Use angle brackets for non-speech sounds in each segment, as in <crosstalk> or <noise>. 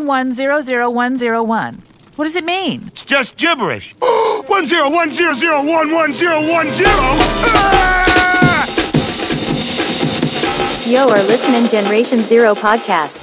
1100101. What does it mean? It's just gibberish. <gasps> 10100110110. You are listening Generation Zero podcast.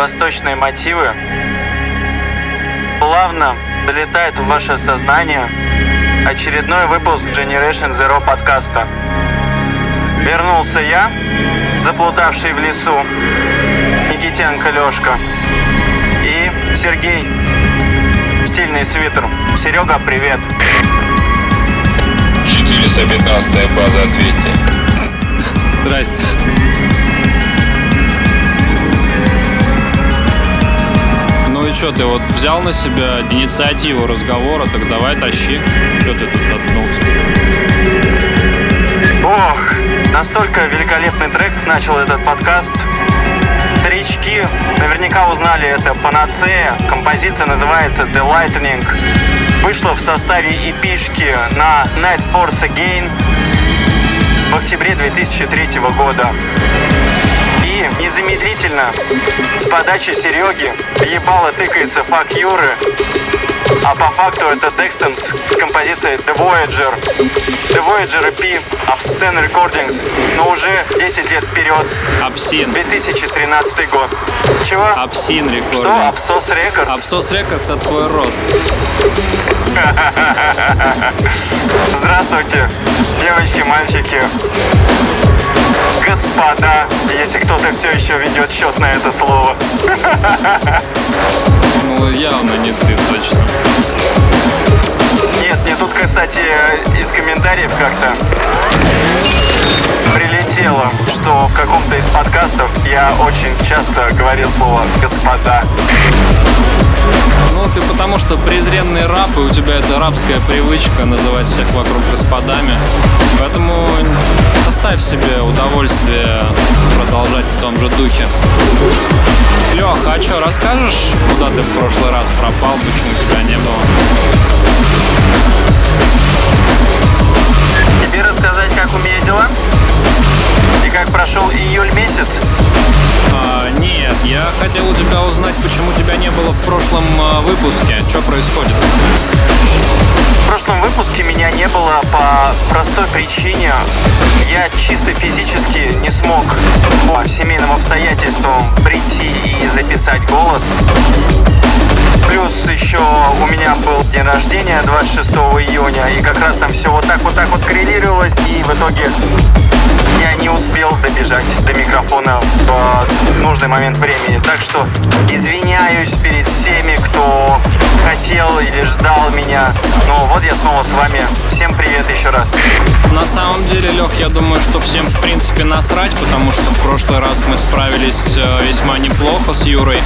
Восточные мотивы плавно долетает в ваше сознание очередной выпуск Generation Zero подкаста. Вернулся я, заплутавший в лесу, Никитенко Лешка и Сергей, стильный свитер. Серега, привет. 415 база ответьте. Здрасте. Что, ты вот взял на себя инициативу разговора, так давай тащи. Что ты тут заткнулся? Ох, настолько великолепный трек начал этот подкаст. Старички наверняка узнали это панацея. Композиция называется The Lightning. Вышла в составе эпишки на Night Force Again в октябре 2003 года. Незамедлительно с подачи Сереги ебало тыкается фак Юры, а по факту это Декстон с композицией The Voyager. The Voyager EP Obscene Recordings, но уже 10 лет вперед, Апсин. 2013 год. Чего? Апсин Что? рекординг. Абсос Рекорд? Апсос Рекордс это твой рот. <laughs> Здравствуйте, девочки, мальчики, господа, если кто-то все еще ведет счет на это слово. Ну, явно не ты точно. Нет, мне тут, кстати, из комментариев как-то прилетело, что в каком-то из подкастов я очень часто говорил слово «господа». Ну, ты потому что презренный раб, и у тебя это рабская привычка называть всех вокруг господами. Поэтому оставь себе удовольствие продолжать в том же духе. Лех, а что, расскажешь, куда ты в прошлый раз пропал, почему тебя не было? Тебе рассказать, как у меня дела? И как прошел июль месяц? А, нет, я хотел у тебя узнать, почему тебя не было в прошлом а, выпуске. Что происходит? В прошлом выпуске меня не было по простой причине. Я чисто физически не смог по семейным обстоятельствам прийти и записать голос. Плюс еще у меня был день рождения 26 июня, и как раз там все вот так вот так вот коррелировалось, и в итоге я не успел добежать до микрофона нужный момент времени. Так что извиняюсь перед всеми, кто хотел или ждал меня. Но вот я снова с вами. Всем привет еще раз. На самом деле, Лех, я думаю, что всем в принципе насрать, потому что в прошлый раз мы справились э, весьма неплохо с Юрой.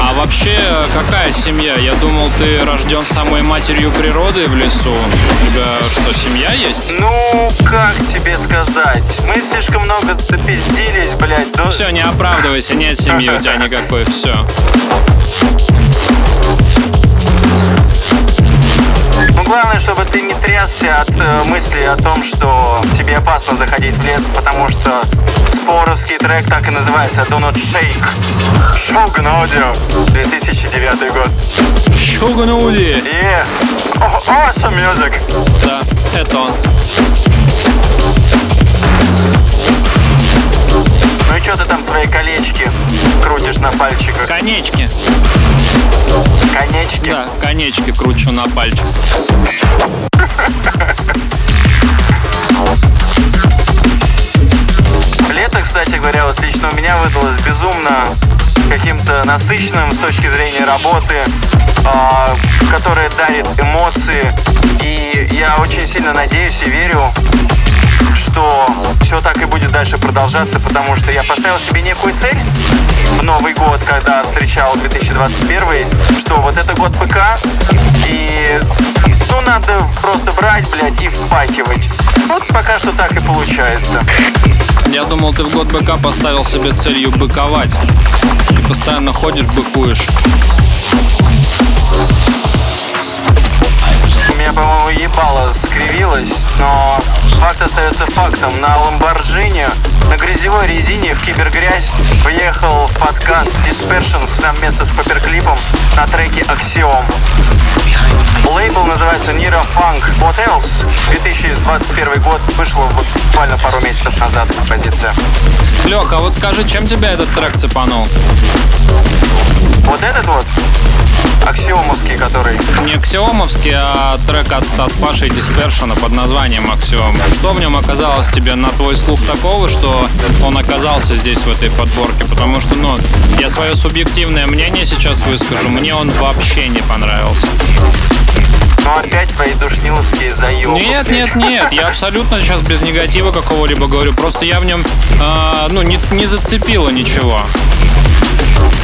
А вообще, какая семья? Я думал, ты рожден самой матерью природы в лесу. У тебя что, семья есть? Ну, как тебе сказать? Мы слишком много запиздились, блядь. до- Все, не оправдывайся, нет семьи у тебя <laughs> никакой, все. Ну, главное, чтобы ты не трясся от э, мысли о том, что тебе опасно заходить в лес, потому что споровский трек так и называется Do Not Shake. Shogun Audio, 2009 год. Шугануди! Yeah. Oh, awesome music. Да, это он. Ну и что ты там свои колечки крутишь на пальчиках? Конечки. Конечки? Да, конечки кручу на пальчик. Лето, кстати говоря, вот лично у меня выдалось безумно каким-то насыщенным с точки зрения работы, а, которое дарит эмоции. И я очень сильно надеюсь и верю, что все так и будет дальше продолжаться, потому что я поставил себе некую цель в Новый год, когда встречал 2021, что вот это год ПК, и ну надо просто брать, блядь, и впахивать. Вот пока что так и получается. Я думал, ты в год быка поставил себе целью быковать. И постоянно ходишь, быкуешь. У меня, по-моему, ебало скривилось, но факт остается фактом. На Ламборджини, на грязевой резине в кибергрязь въехал в подкаст Dispersion совместно с паперклипом на треке Axiom. Лейбл называется Nira Funk What Else? 2021 год вышел вот буквально пару месяцев назад композиция. Лех, а вот скажи, чем тебя этот трек цепанул? Вот этот вот, аксиомовский, который Не аксиомовский, а трек от, от Паши Диспершена под названием Аксиом. Что в нем оказалось тебе на твой слух такого, что он оказался здесь в этой подборке? Потому что, ну, я свое субъективное мнение сейчас выскажу. Мне он вообще не понравился. Ну опять твои душниловские заебы. Нет, нет, нет, я абсолютно сейчас без негатива какого-либо говорю. Просто я в нем, а, ну, не, не зацепило ничего.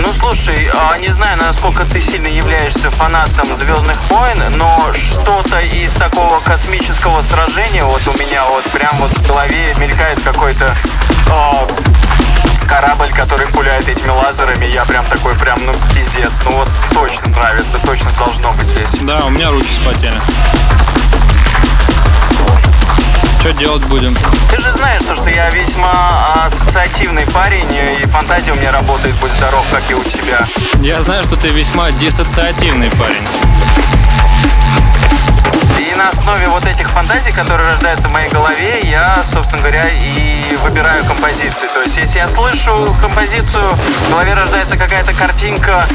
Ну слушай, а, не знаю, насколько ты сильно являешься фанатом Звездных войн, но что-то из такого космического сражения вот у меня вот прям вот в голове мелькает какой-то а, корабль, который пуляет этими лазерами. Я прям такой прям, ну пиздец, ну вот точно нравится, точно должно быть здесь. Да, у меня руки вспотели. Что делать будем? Ты же знаешь, то, что я весьма ассоциативный парень, и фантазия у меня работает, будь здоров, как и у тебя. Я знаю, что ты весьма диссоциативный парень. И на основе вот этих фантазий, которые рождаются в моей голове, я, собственно говоря, и выбираю композиции. То есть, если я слышу композицию, в голове рождается какая-то картинка,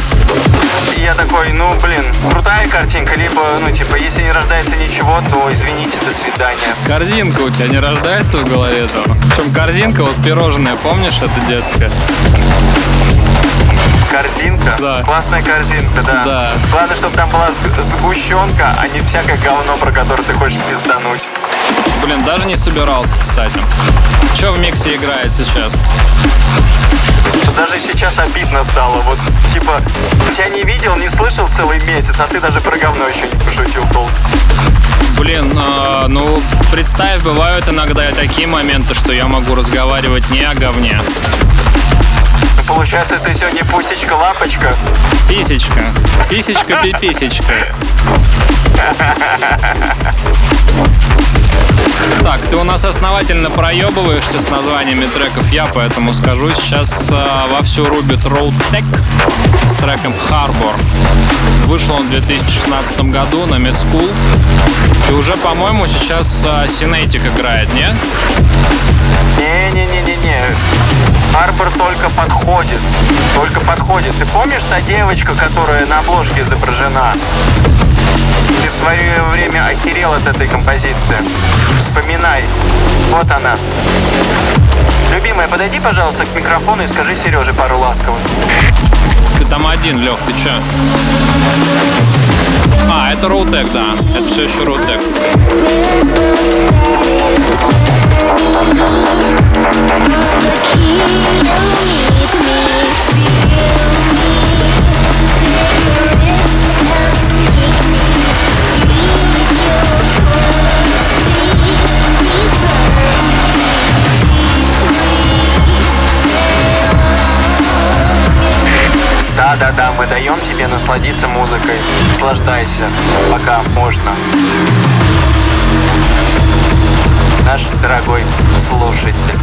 и я такой, ну, блин, крутая картинка, либо, ну, типа, если не рождается ничего, то извините, до свидания. Корзинка у тебя не рождается в голове там? Причем корзинка, вот пирожное, помнишь, это детское? Корзинка? Да. Классная корзинка, да. Да. Главное, чтобы там была сг- сгущенка, а не всякое говно, про которое ты хочешь пиздануть. Блин, даже не собирался, кстати. Что в миксе играет сейчас? Что даже сейчас обидно стало. Вот, типа, тебя не видел, не слышал целый месяц, а ты даже про говно еще не пошутил толком. Блин, а, ну, представь, бывают иногда и такие моменты, что я могу разговаривать не о говне. Получается, ты сегодня пусечка-лапочка. Писечка. Писечка-пиписечка. <laughs> <laughs> Так, ты у нас основательно проебываешься с названиями треков, я поэтому скажу. Сейчас а, вовсю рубит Road Tech с треком Harbor. Вышел он в 2016 году на Med. И уже, по-моему, сейчас Синетик играет, нет? Не-не-не-не-не. Арбор только подходит. Только подходит. Ты помнишь та девочка, которая на обложке изображена? Ты в свое время охерел от этой композиции. Вспоминай. Вот она. Любимая, подойди, пожалуйста, к микрофону и скажи Сереже пару ласковых. Ты там один, Лех, ты чё? А, это Роутек, да. Это все еще Роутек. Да-да-да, мы даем тебе насладиться музыкой. Наслаждайся, пока можно. Наш дорогой слушатель.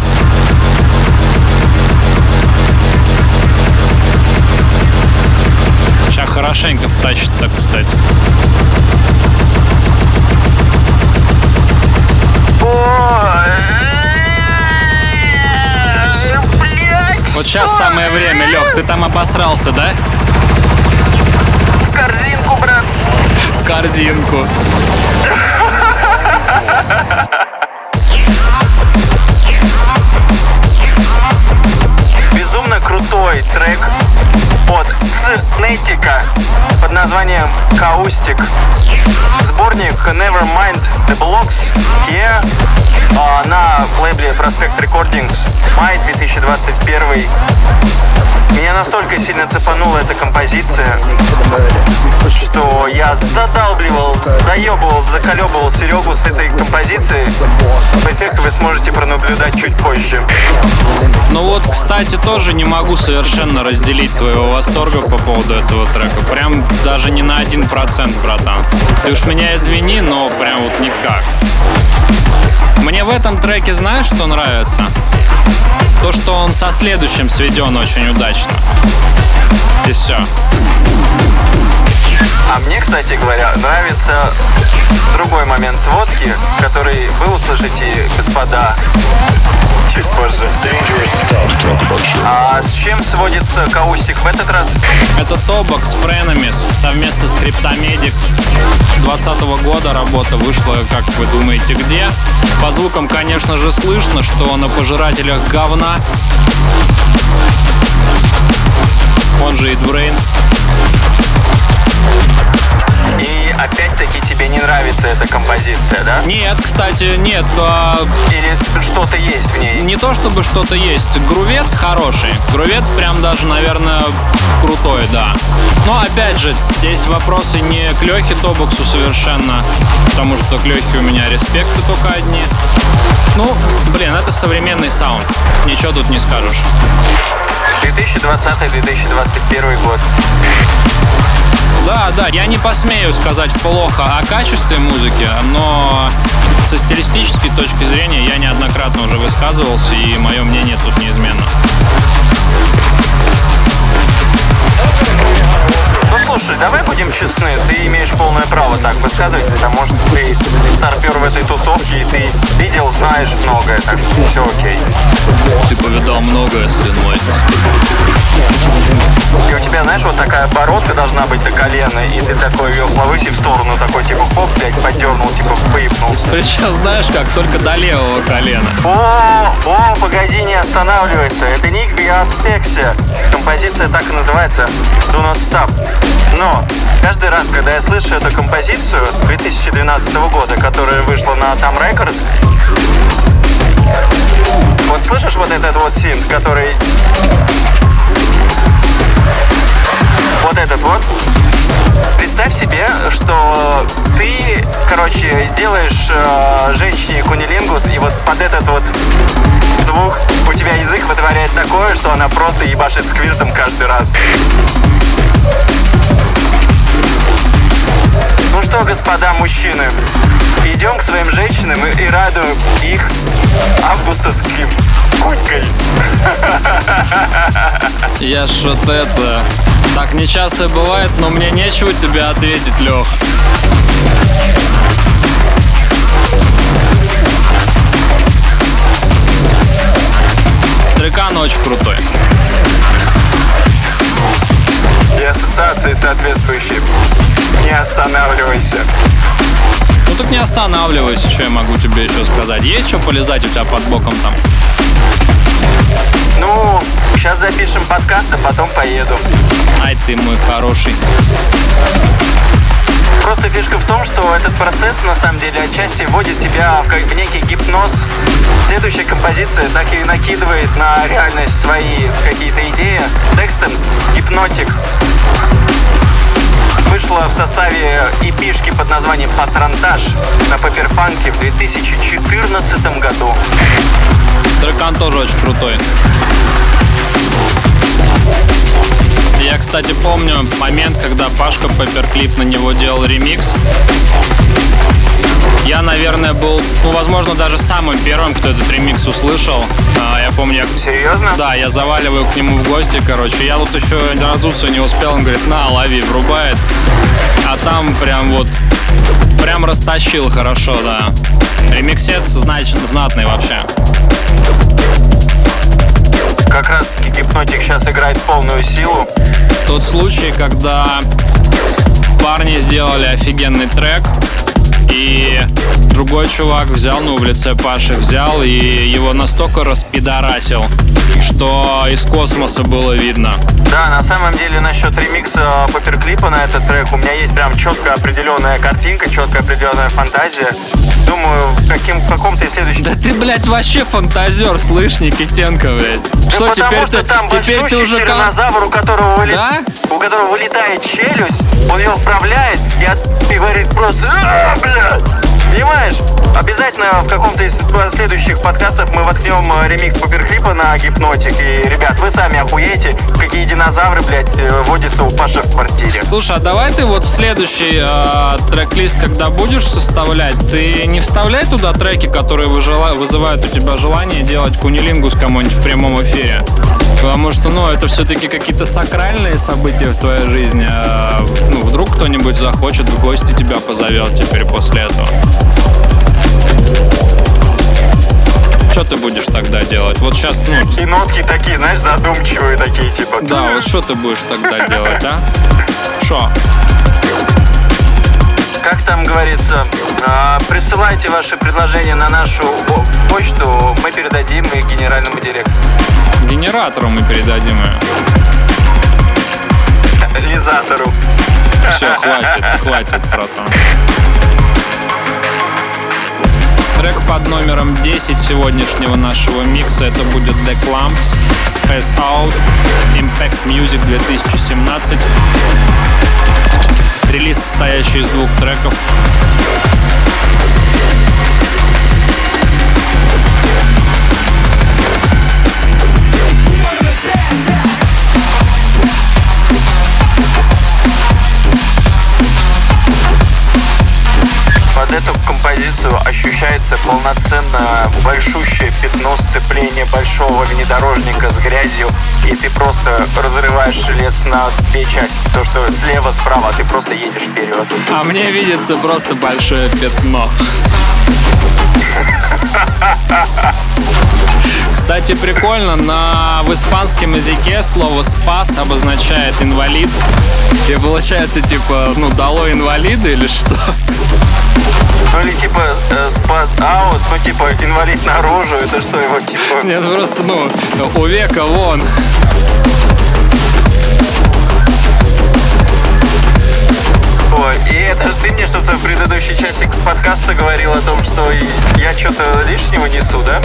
Сейчас хорошенько втащит так, кстати. Ой, Вот сейчас самое время, Лех, ты там обосрался, да? корзинку, брат. Корзинку. Безумно крутой трек. от Снетика под названием Каустик. Сборник Nevermind The Blocks yeah, на лейбле Prospect Recordings май 2021. Меня настолько сильно цепанула эта композиция, что я задалбливал, заебывал, заколебывал Серегу с этой композицией. Эффект вы сможете пронаблюдать чуть позже. Ну вот, кстати, тоже не могу совершенно разделить твоего восторга по поводу этого трека. Прям даже не на один процент, братан. Ты уж меня извини, но прям вот никак. Мне в этом треке знаешь, что нравится? То, что он со следующим сведен очень удачно. И все. А мне, кстати говоря, нравится другой момент сводки, который вы услышите, господа. А чем сводится Каустик в этот раз? Это Тобок с Френомис совместно с Криптомедик. 2020 года работа вышла, как вы думаете, где? По звукам, конечно же, слышно, что на пожирателях говна он же Идбрейн. И опять-таки тебе не нравится эта композиция, да? Нет, кстати, нет. а, Или что-то есть в ней? не то чтобы что-то есть. Грувец хороший. Грувец прям даже, наверное, крутой, да. Но опять же, здесь вопросы не к Лехе Тобоксу совершенно, потому что к Лехе у меня респекты только одни. Ну, блин, это современный саунд. Ничего тут не скажешь. 2020-2021 год. Да, да, я не посмею сказать плохо о качестве музыки, но со стилистической точки зрения я неоднократно уже высказывался, и мое мнение тут неизменно. Ну слушай, давай будем честны, ты имеешь полное право так высказывать, потому что ты старпер в этой тусовке, и ты видел, знаешь многое, так что все окей. Ты повидал многое, сын мой. И у тебя, знаешь, вот такая бородка должна быть до колена, и ты такой ее повысив в сторону, такой типа хоп, блядь, поддернул, типа выпнул. Причем, знаешь как, только до левого колена. О, о, погоди, не останавливайся. Это Ник Биаспексе. Композиция так и называется Do Not Stop. Но каждый раз, когда я слышу эту композицию 2012 года, которая вышла на Tam Records, вот слышишь вот этот вот синт, который... Вот этот вот. Представь себе, что ты, короче, делаешь э, женщине кунилингус, и вот под этот вот звук у тебя язык вытворяет такое, что она просто ебашит сквиртом каждый раз. Ну что, господа мужчины, идем к своим женщинам и, и радуем их августовским кунькой. <laughs> Я ж вот это... Так не часто бывает, но мне нечего тебе ответить, Лех. Трекан очень крутой. И ассоциации соответствующие. Не останавливайся. Ну так не останавливайся, что я могу тебе еще сказать. Есть что полезать у тебя под боком там? Ну, сейчас запишем подкаст, а потом поеду. Ай ты мой хороший. Просто фишка в том, что этот процесс, на самом деле, отчасти вводит тебя в, как в некий гипноз. Следующая композиция так и накидывает на реальность свои какие-то идеи текстом «Гипнотик». Вышла в составе эпишки под названием «Патронтаж» на Паперфанке в 2014 году. Трекан тоже очень крутой. Я, кстати, помню момент, когда Пашка Пепперклип на него делал ремикс. Я, наверное, был, ну, возможно, даже самым первым, кто этот ремикс услышал. А, я помню, я Серьезно? да, я заваливаю к нему в гости, короче. Я тут еще разуться не успел, он говорит, на, лови, врубает. А там прям вот, прям растащил хорошо, да. Ремиксец значит, знатный вообще. Как раз гипнотик сейчас играет полную силу. Тот случай, когда парни сделали офигенный трек, и другой чувак взял, ну, в лице Паши взял, и его настолько распидорасил, что из космоса было видно. Да, на самом деле насчет ремикса паперклипа на этот трек у меня есть прям четко определенная картинка, четко определенная фантазия. Думаю, в, каким, в каком-то из следующих... Да ты, блядь, вообще фантазер, слышь, Никитенко, блядь. Что, Ну, потому теперь что ты, там теперь ты уже... тиранозавр, у которого, Да? У которого вылетает челюсть, он ее вправляет и, от- и говорит просто «А, блядь!» Понимаешь? Обязательно в каком-то из следующих подкастов мы воткнем э, ремикс Паперклипа на гипнотик. И, ребят, вы сами охуеете, какие динозавры, блядь, э, водятся у Паши в квартире. Слушай, а давай ты вот в следующий э, трек-лист, когда будешь составлять, ты не вставляй туда треки, которые вызывают у тебя желание делать кунилингус кому-нибудь в прямом эфире. Потому что, ну, это все-таки какие-то сакральные события в твоей жизни. а, ну, вдруг кто-нибудь захочет в гости тебя позовет теперь после этого. Что ты будешь тогда делать? Вот сейчас, ну, И нотки такие, знаешь, задумчивые такие, типа. да, вот что ты будешь тогда <laughs> делать, а? Шо? Как там говорится, а, присылайте ваши предложения на нашу почту, мы передадим их генеральному директору. Генератору мы передадим ее. Реализатору. Все, хватит, хватит, братан. Трек под номером 10 сегодняшнего нашего микса это будет The Clumps, Space Out, Impact Music 2017. Релиз, состоящий из двух треков. Эту композицию ощущается полноценное большущее пятно сцепления большого внедорожника с грязью, и ты просто разрываешь желез на две части. То, что слева, справа, ты просто едешь вперед. А мне видится просто большое пятно. Кстати, прикольно, на, в испанском языке слово «спас» обозначает инвалид. И получается, типа, ну, дало инвалида или что? Ну или типа э, спас аут, ну типа инвалид наружу, это что его типа... Нет, просто, ну, у века вон. Ой, и это ты мне что-то в предыдущей части подкаста говорил о том, что я что-то лишнего несу, да?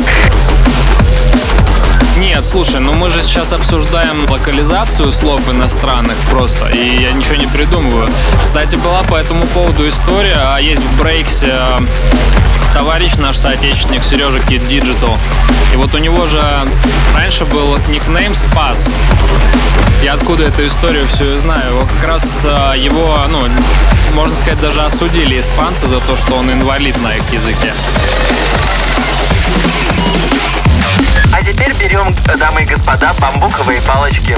Нет, слушай, ну мы же сейчас обсуждаем локализацию слов иностранных просто, и я ничего не придумываю. Кстати, была по этому поводу история, а есть в Брейксе э, товарищ наш соотечественник Сережа Kid Digital. И вот у него же раньше был никнейм Спас. Я откуда эту историю всю знаю. Его как раз э, его, ну, можно сказать, даже осудили испанцы за то, что он инвалид на их языке. А теперь берем, дамы и господа, бамбуковые палочки.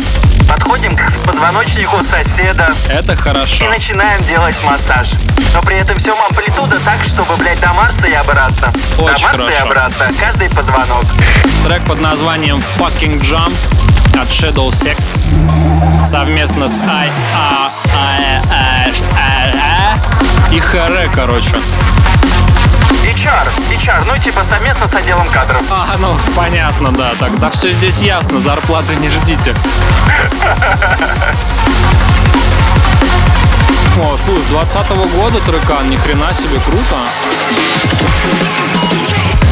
Подходим к позвоночнику соседа Это и хорошо. начинаем делать массаж. Но при этом всем амплитуда так, чтобы, блядь, до Марса и обратно. Очень до Марса и хорошо. обратно. Каждый позвонок. Трек под названием Fucking Jump от Shadow Sect совместно с I, A, I, I, I, I и Харе, короче. HR, HR, ну типа совместно с отделом кадров. А, ну, понятно, да. Тогда все здесь ясно, зарплаты не ждите. <laughs> О, слушай, 20 года трекан, ни хрена себе, круто.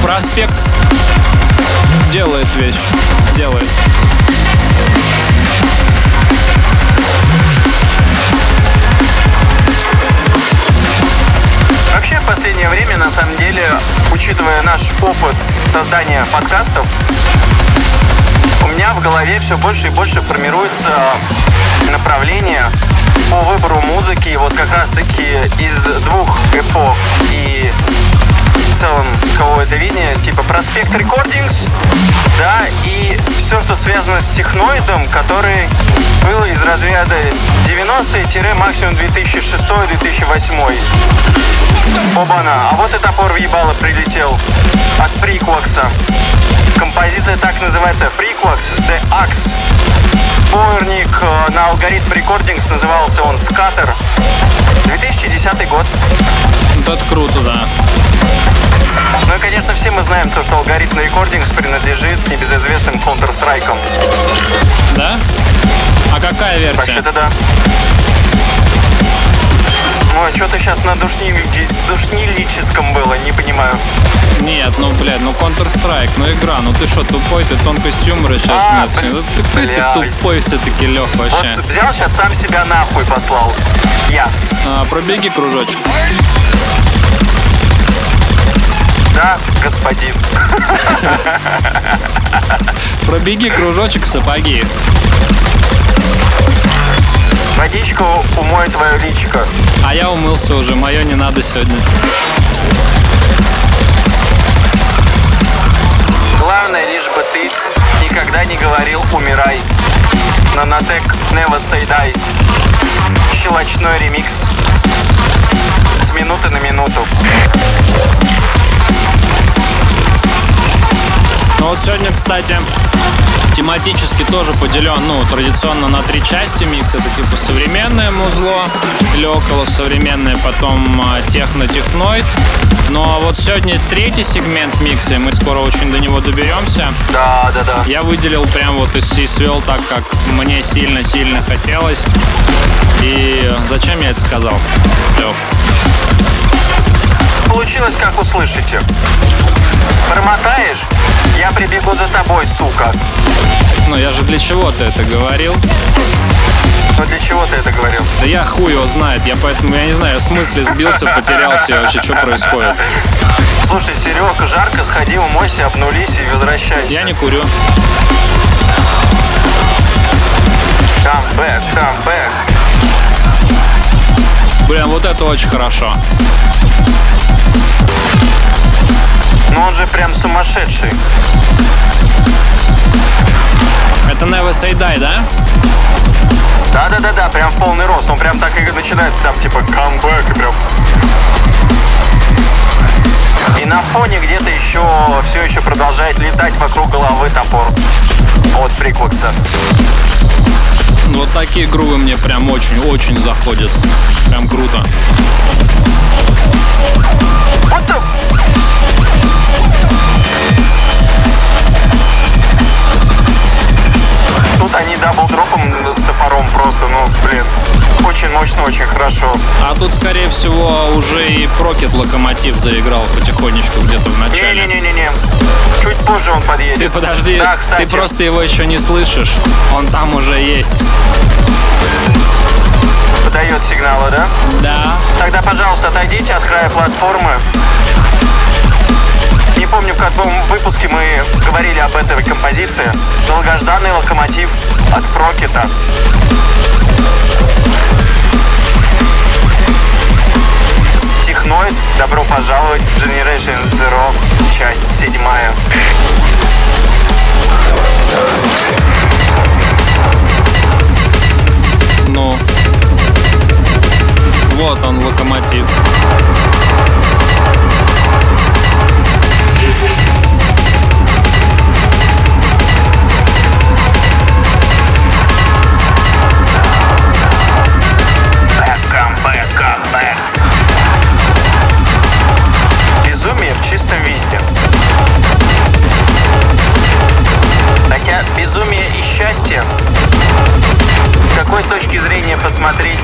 Проспект делает вещь, делает. Самом деле, учитывая наш опыт создания подкастов, у меня в голове все больше и больше формируется направление по выбору музыки, вот как раз таки из двух эпох и в целом какого-то видения, типа Проспект Рекордингс, да, и все, что связано с техноидом, который был из разряда 90-максимум 2006-2008. Оба-на, а вот и топор въебало прилетел от Фриквакса. Композиция так называется Фриквакс The Axe. Сборник э, на алгоритм рекордингс назывался он Скатер. 2010 год. Вот это круто, да. Ну и, конечно, все мы знаем то, что алгоритм Recordings принадлежит небезызвестным Counter-Strike. Да? А какая Так версия? это да. Ну, а что ты сейчас на душнили- душнилическом было, не понимаю. Нет, ну, блядь, ну Counter-Strike, ну игра, ну ты что, тупой, ты тонкость юмора сейчас А, нет. блин, Ну, ты, ты блядь. тупой все-таки, Лех, вообще. Вот взял сейчас сам себя нахуй послал. Я. А, пробеги кружочек. Да, господин. <laughs> Пробеги кружочек в сапоги. Водичку умой твое личико. А я умылся уже, мое не надо сегодня. Главное, лишь бы ты никогда не говорил «умирай». Нанотек Never Say Die. Щелочной ремикс. С минуты на минуту. Ну вот сегодня, кстати, тематически тоже поделен, ну, традиционно на три части микс. Это типа современное музло или около современное, потом а, техно-техноид. Ну а вот сегодня третий сегмент микса, и мы скоро очень до него доберемся. Да, да, да. Я выделил прям вот и и свел так, как мне сильно-сильно хотелось. И зачем я это сказал? Лёх? Получилось, как услышите. Промотаешь? Я прибегу за тобой, сука. Ну я же для чего-то это говорил. Но для чего ты это говорил? Да я хуй его знает, я поэтому, я не знаю, в смысле сбился, потерялся, вообще, что происходит. Слушай, Серега, жарко, сходи, умойся, обнулись и возвращайся. Я не курю. Come back, come back. Блин, вот это очень хорошо. Ну он же прям сумасшедший. Это Never Say Die, да? Да-да-да-да, прям в полный рост. Он прям так и начинается там типа камбэк и прям... И на фоне где-то еще все еще продолжает летать вокруг головы топор от Фриквокса. Вот такие грувы мне прям очень-очень заходят. Прям круто. Вот так. Тут они дабл-дропом с топором просто, ну, блин, очень мощно, очень хорошо. А тут, скорее всего, уже и Прокет Локомотив заиграл потихонечку где-то в начале. Не-не-не-не-не. Чуть позже он подъедет. Ты подожди, Да, кстати. ты просто его еще не слышишь. Он там уже есть. Подает сигналы, да? Да. Тогда, пожалуйста, отойдите от края платформы. Не помню, в каком выпуске мы говорили об этой композиции. Долгожданный локомотив от Прокета. Техноид, добро пожаловать в Generation Zero, часть седьмая. Ну. Вот он, локомотив. Какой точки зрения посмотреть,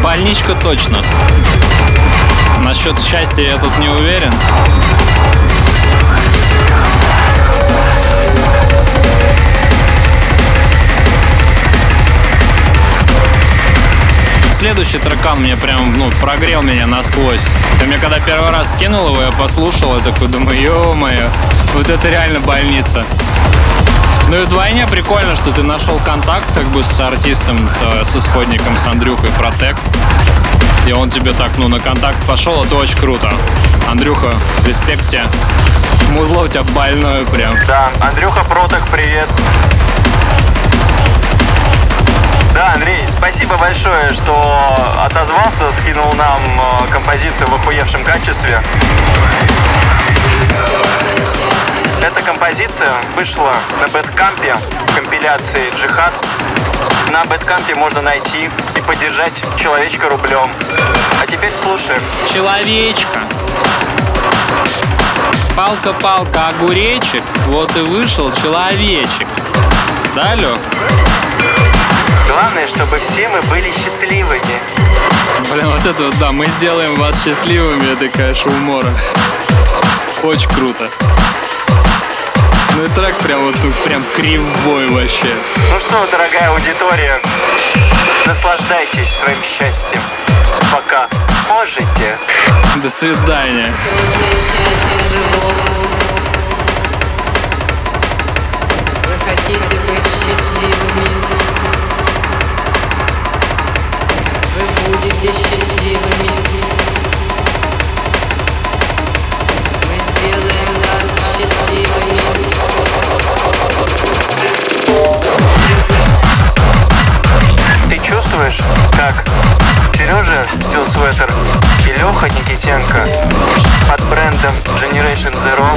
Больничка точно. Насчет счастья я тут не уверен. Следующий трекан мне прям, ну, прогрел меня насквозь. Ты мне когда первый раз скинул его, я послушал, я такой думаю, ё-моё, вот это реально больница. Ну и вдвойне прикольно, что ты нашел контакт как бы с артистом, э, с исходником, с Андрюхой Протек. И он тебе так, ну, на контакт пошел, это очень круто. Андрюха, респект тебе. Музло у тебя больное прям. да, Андрюха Проток, привет. Да, Андрей, спасибо большое, что отозвался, скинул нам э, композицию в охуевшем качестве. Эта композиция вышла на Бэткампе в компиляции «Джихад». На Бэткампе можно найти и поддержать человечка рублем. А теперь слушаем. Человечка. Палка-палка, огуречек, вот и вышел человечек. Да, Лёх? Главное, чтобы все мы были счастливыми. Блин, вот это вот, да, мы сделаем вас счастливыми, это, конечно, умора. Очень круто. Ну и трек прям вот, ну, прям кривой вообще. Ну что, дорогая аудитория, наслаждайтесь своим счастьем. Пока можете. До свидания. Вы хотите быть счастливыми? Вы будете счастливыми. Чувствуешь, как Сережа Стил Светтер и Леха Никитенко под брендом Generation Zero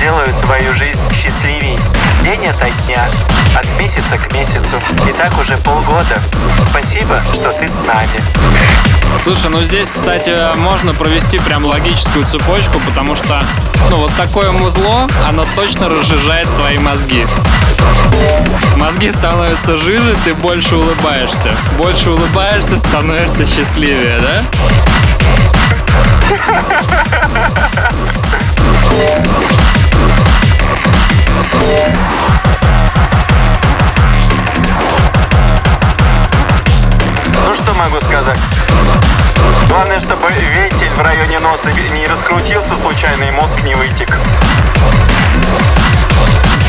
делают свою жизнь счастливей день ото дня, от месяца к месяцу. И так уже полгода. Спасибо, что ты с нами. Слушай, ну здесь, кстати, можно провести прям логическую цепочку, потому что, ну, вот такое музло, оно точно разжижает твои мозги. Мозги становятся жиже, ты больше улыбаешься. Больше улыбаешься, становишься счастливее, да? Ну что могу сказать? Главное, чтобы вентиль в районе носа не раскрутился случайно и мозг не вытек.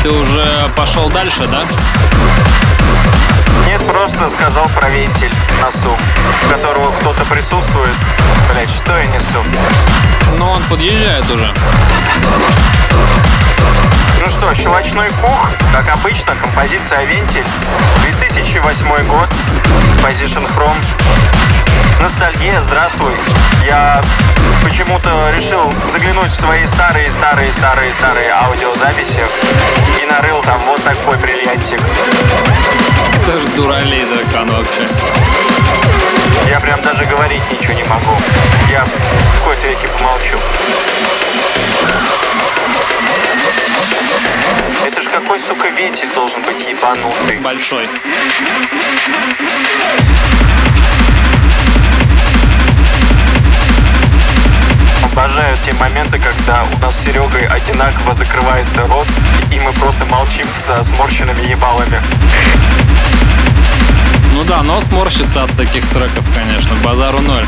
Ты уже пошел дальше, да? Нет, просто сказал про вентиль носу, у которого кто-то присутствует. Блять, что я несу? Но он подъезжает уже. Ну что, щелочной пух, как обычно, композиция «Вентиль», 2008 год, Position From. Ностальгия, здравствуй. Я почему-то решил заглянуть в свои старые-старые-старые-старые аудиозаписи и нарыл там вот такой бриллиантик. Тоже дуралей дракон вообще. Я прям даже говорить ничего не могу. Я в какой-то веке помолчу. Это ж какой, сука, вентиль должен быть ебанутый. Большой. Обожаю те моменты, когда у нас с Серегой одинаково закрывается рот, и мы просто молчим со сморщенными ебалами. Ну да, но сморщится от таких треков, конечно. Базару ноль.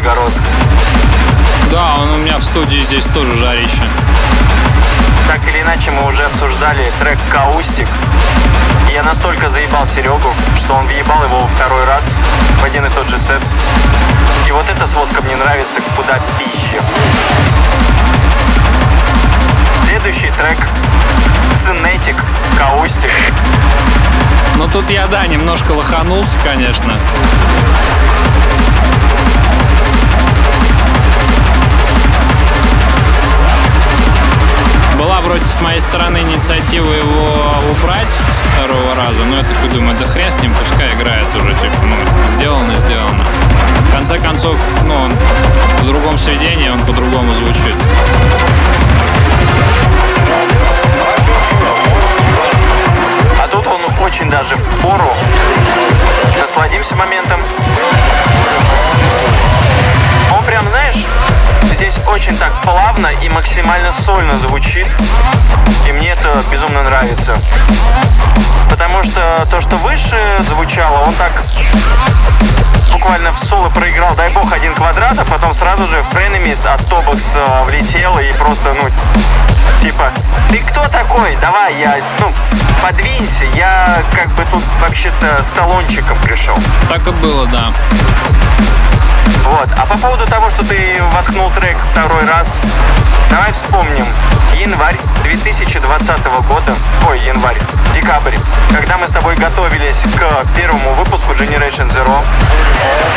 Нижегородск. Да, он у меня в студии здесь тоже жарище. Так или иначе, мы уже обсуждали трек «Каустик». Я настолько заебал Серегу, что он въебал его во второй раз в один и тот же сет. И вот эта сводка мне нравится куда пище. Следующий трек «Синетик», «Каустик». Ну тут я, да, немножко лоханулся, конечно. Вроде с моей стороны инициатива его убрать второго раза, но я такой думаю, да хрен с ним, пускай играет уже, типа, ну, сделано, сделано. В конце концов, ну, он в другом сведении, он по-другому звучит. А тут он очень даже в пору. Насладимся моментом. Здесь очень так плавно и максимально сольно звучит. И мне это безумно нравится. Потому что то, что выше звучало, он так буквально в соло проиграл, дай бог, один квадрат, а потом сразу же в Frenemies от Тобокс э, влетел и просто, ну, типа, ты кто такой? Давай, я, ну, подвинься, я как бы тут вообще-то с талончиком пришел. Так и было, да. Вот. А по поводу того, что ты воткнул трек второй раз, давай вспомним. Январь 2020 года, ой, январь, декабрь, когда мы с тобой готовились к первому выпуску Generation Zero,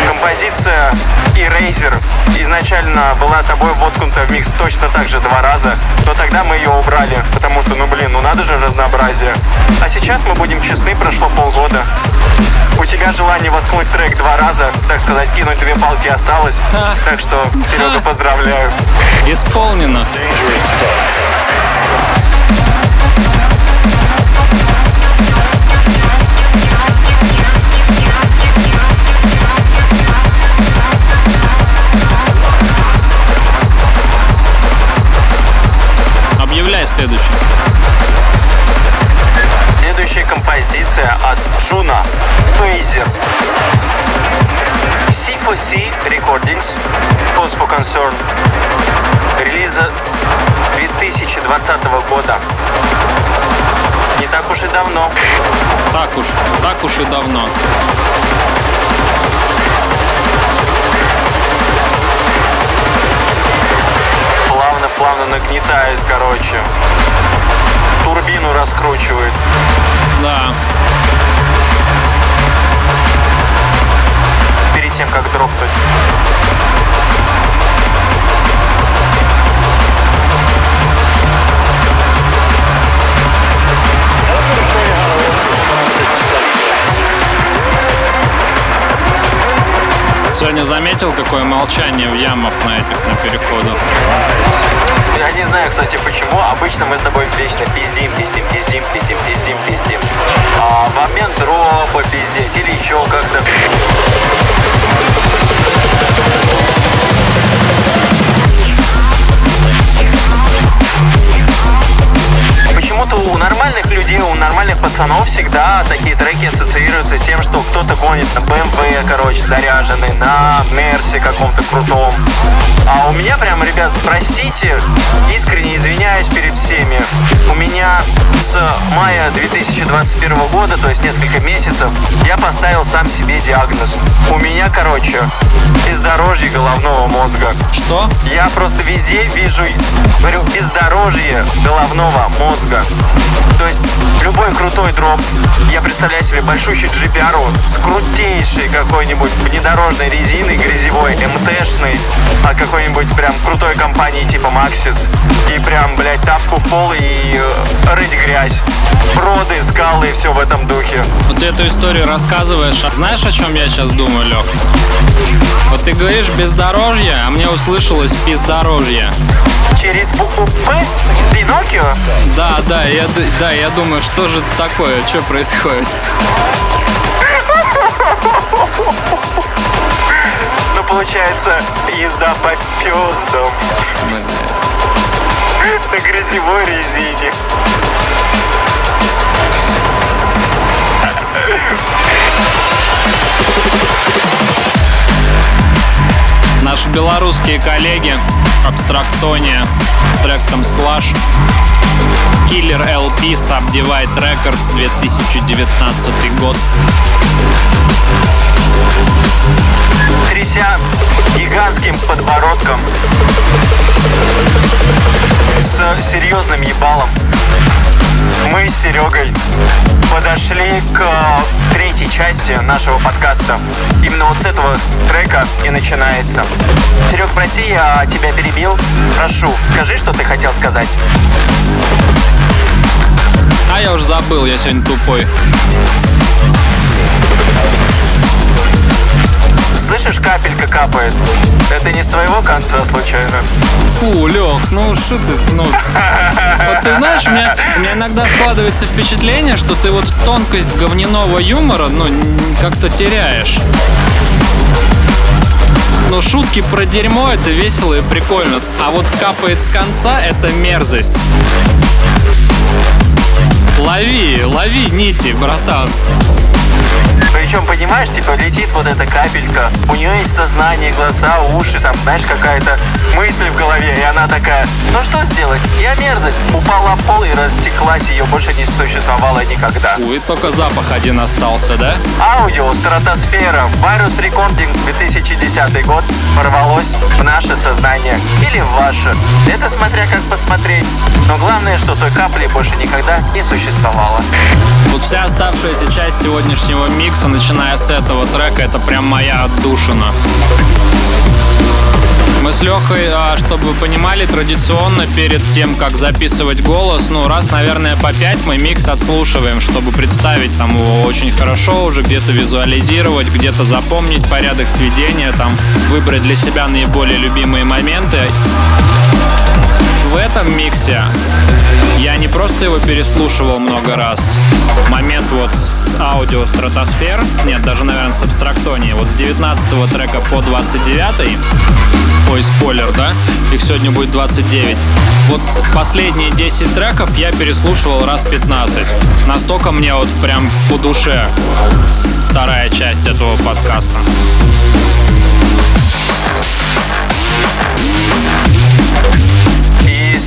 композиция Eraser изначально была тобой воткнута в микс точно так же два раза, но тогда мы ее убрали, потому что, ну блин, ну надо же разнообразие. А сейчас мы будем честны, прошло полгода. У тебя желание воткнуть трек два раза, так сказать, кинуть две палки осталось. Так что, Серега, поздравляю. Исполнено. Следующий. Следующая композиция от Джуна Фейзер. C4C Recordings, for Concern. Релиза 2020 года. Не так уж и давно. Так уж, так уж и давно. Плавно-плавно нагнетает, короче. Турбину раскручивает. Да. перед тем, как дропнуть. Сегодня заметил, какое молчание в ямах на этих, на переходах. Я не знаю, кстати, почему. Обычно мы с тобой вечно пиздим, пиздим, пиздим, пиздим, пиздим, пиздим. А в момент дропа пиздеть или еще как-то. Почему-то у нормальных людей, у нормальных пацанов всегда такие треки ассоциируются с тем, что кто-то гонит на BMW, короче, заряженный, на Мерсе каком-то крутом. А у меня прям, ребят, простите, искренне извиняюсь перед всеми. У меня с мая 2021 года, то есть несколько месяцев, я поставил сам себе диагноз. У меня, короче, бездорожье головного мозга. Что? Я просто везде вижу, говорю, бездорожье головного мозга. То есть любой крутой дроп, я представляю себе большущий GPR с крутейшей какой-нибудь внедорожной резиной грязевой, МТшной, от какой-нибудь прям крутой компании типа Maxis. И прям, блядь, тапку в пол и э, рыть грязь. Броды, скалы и все в этом духе. Вот ты эту историю рассказываешь, а знаешь, о чем я сейчас думаю, Лех? Вот ты говоришь бездорожье, а мне услышалось пиздорожье. Через букву П Пиноккио Да, да, я, да, я думаю, что же такое, что происходит? Ну, получается, езда по пёздам на грязевой резине. Наши белорусские коллеги Абстрактония с треком Slash. Killer LP Subdivide Records 2019 год. Тряся гигантским подбородком. С серьезным ебалом, мы с Серегой подошли к э, третьей части нашего подкаста. Именно вот с этого трека и начинается. Серег, прости, я тебя перебил. Прошу, скажи, что ты хотел сказать. А я уже забыл, я сегодня тупой. Слышишь, капелька капает. Это не с твоего конца случайно? Фу, Лех, ну что ты, ну... Вот ты знаешь, у меня, у меня иногда складывается впечатление, что ты вот тонкость говняного юмора, ну, как-то теряешь. Ну, шутки про дерьмо это весело и прикольно. А вот капает с конца это мерзость. Лови, лови нити, братан. Причем, понимаешь, типа летит вот эта капелька, у нее есть сознание, глаза, уши, там, знаешь, какая-то мысль в голове, и она такая, ну что сделать, я мерзость, упала в пол и растеклась, ее больше не существовало никогда. Увы, только запах один остался, да? Аудио «Стратосфера» Virus Recording 2010 год ворвалось в наше сознание или в ваше. Это смотря как посмотреть. Но главное, что той капли больше никогда не существовало. Вот вся оставшаяся часть сегодняшнего микса, начиная с этого трека, это прям моя отдушина. Мы с Лехой, а, чтобы вы понимали, традиционно перед тем, как записывать голос, ну, раз, наверное, по пять мы микс отслушиваем, чтобы представить там его очень хорошо уже, где-то визуализировать, где-то запомнить порядок сведения, там, выбрать для себя наиболее любимые моменты. В этом миксе я не просто его переслушивал много раз. Момент вот с аудио стратосфер, нет, даже, наверное, с абстрактонией, вот с 19 трека по 29 Ой, спойлер, да? Их сегодня будет 29. Вот последние 10 треков я переслушивал раз 15. Настолько мне вот прям по душе вторая часть этого подкаста. И с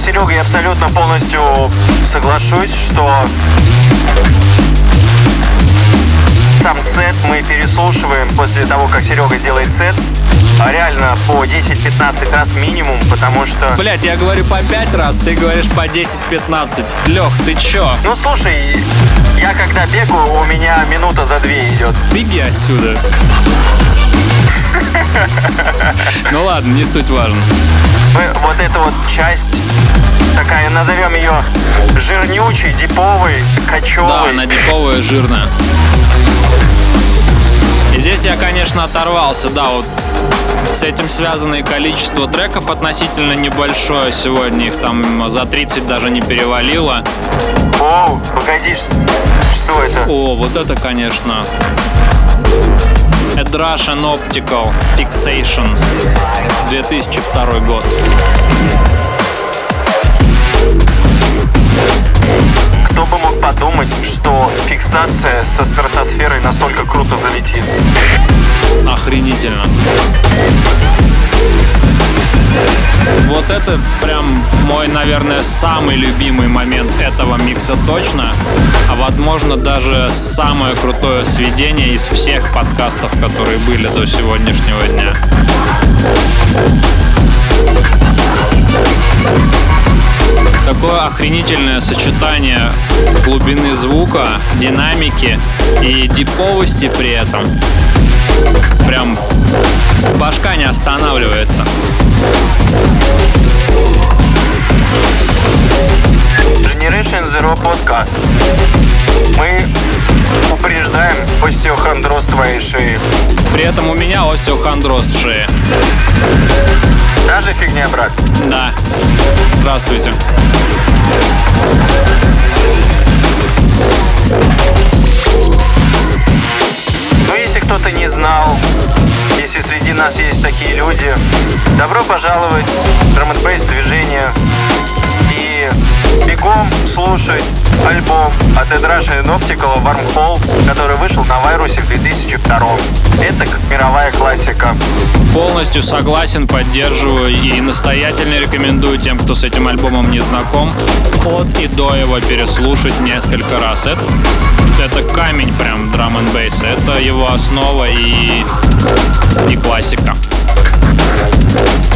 Серегой я абсолютно полностью соглашусь, что сам сет мы переслушиваем после того, как Серега делает сет, а реально по 10-15 раз минимум, потому что... Блять, я говорю по 5 раз, ты говоришь по 10-15. Лех, ты чё? Ну слушай, я когда бегаю, у меня минута за две идет. Беги отсюда. Ну ладно, не суть важно. Мы вот эта вот часть, такая, назовем ее жирнючей, диповой, Да, кочевой. она диповая, жирная. И здесь я, конечно, оторвался, да, вот с этим связано и количество треков относительно небольшое сегодня, их там за 30 даже не перевалило. Оу, погоди, что это? О, вот это, конечно. Ed Russian Optical Fixation 2002 год. Подумать, что фиксация со стратосферой настолько круто залетит. Охренительно. Вот это прям мой, наверное, самый любимый момент этого микса точно. А возможно даже самое крутое сведение из всех подкастов, которые были до сегодняшнего дня. Такое охренительное сочетание глубины звука, динамики и диповости при этом. Прям башка не останавливается. Generation Zero Podcast. Мы упреждаем остеохондроз твоей шеи. При этом у меня остеохондроз в шее. Даже фигня, брат. Да. Здравствуйте. Ну, если кто-то не знал, если среди нас есть такие люди, добро пожаловать в драм движение и бегом слушать альбом от Russian Optical Wormhole, который вышел на Вайрусе в 2002 Это как мировая классика. Полностью согласен, поддерживаю и настоятельно рекомендую тем, кто с этим альбомом не знаком, от и до его переслушать несколько раз. Это, это камень прям драм н бейса. Это его основа и, и классика.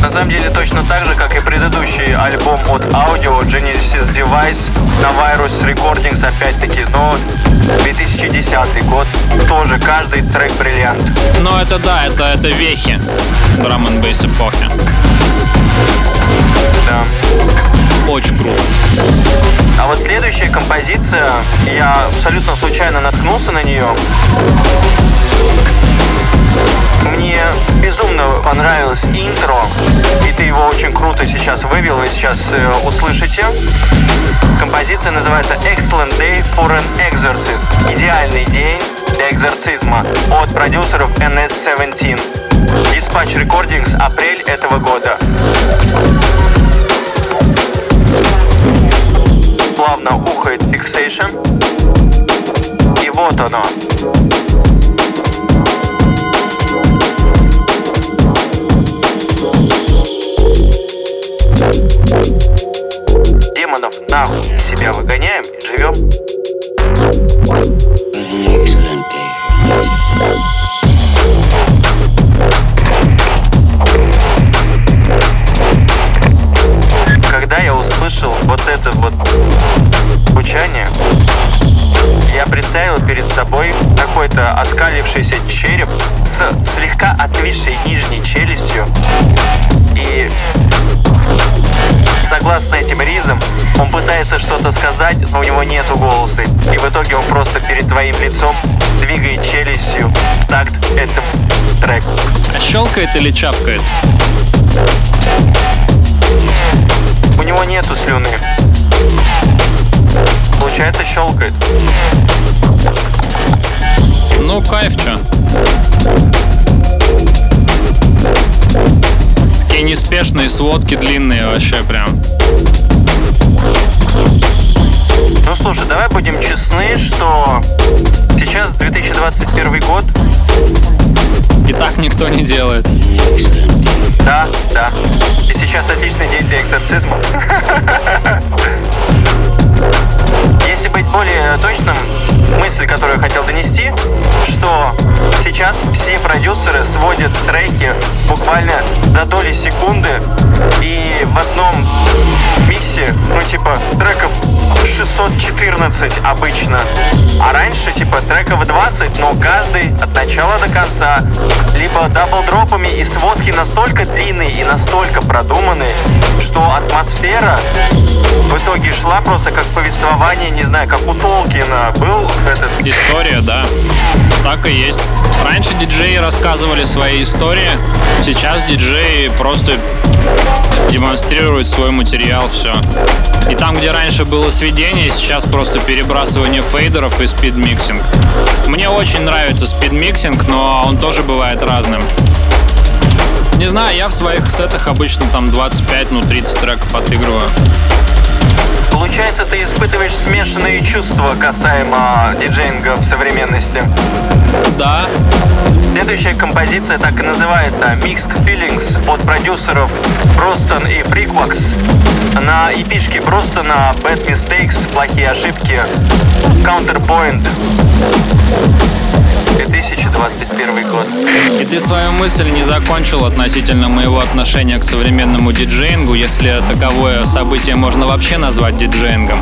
На самом деле точно так же, как и предыдущий альбом от Audio Genesis Device на Virus Recordings опять-таки, но 2010 год, тоже каждый трек бриллиант. Но это да, это, это вехи драм н эпохи. Да. Очень круто. А вот следующая композиция, я абсолютно случайно наткнулся на нее. Мне безумно понравилось интро, и ты его очень круто сейчас вывел, вы сейчас э, услышите. Композиция называется Excellent Day for an Exorcist. Идеальный день для экзорцизма от продюсеров NS17. Dispatch Recordings, апрель этого года. Плавно ухает Fixation. И вот оно. Нахуй себя выгоняем и живем. Когда я услышал вот это вот звучание, я представил перед собой какой-то оскалившийся череп с слегка отвисшей нижней челюстью. И согласно этим ризам, он пытается что-то сказать, но у него нету голоса. И в итоге он просто перед твоим лицом двигает челюстью в такт этому треку. А щелкает или чапкает? У него нету слюны. Получается, щелкает. Ну, кайф, чё. Такие неспешные сводки длинные вообще прям. Ну слушай, давай будем честны, что сейчас 2021 год, И так никто не делает. да, да. И сейчас отличный день для экзорцизма. <laughs> Если быть более точным, мысль, которую я хотел донести, что сейчас все продюсеры сводят треки буквально за доли секунды и в одном миксе, ну типа треков 614 обычно, а раньше типа треков 20, но каждый от начала до конца, либо даблдропами и сводки настолько длинные и настолько продуманные, что атмосфера в итоге шла просто как повествование, не знаю, как у Толкина был этот История, да. Так и есть. Раньше диджеи рассказывали свои истории, сейчас диджеи просто демонстрируют свой материал, все. И там, где раньше было сведение, сейчас просто перебрасывание фейдеров и спидмиксинг. Мне очень нравится спидмиксинг, но он тоже бывает разным. Не знаю, я в своих сетах обычно там 25, ну 30 треков отыгрываю. Получается, ты испытываешь смешанные чувства касаемо диджеинга в современности. Да, Следующая композиция так и называется Mixed Feelings от продюсеров Бростон и Freakwax на эпишке просто на Bad Mistakes, плохие ошибки, Counterpoint 2021 год. И ты свою мысль не закончил относительно моего отношения к современному диджеингу, если таковое событие можно вообще назвать диджеингом.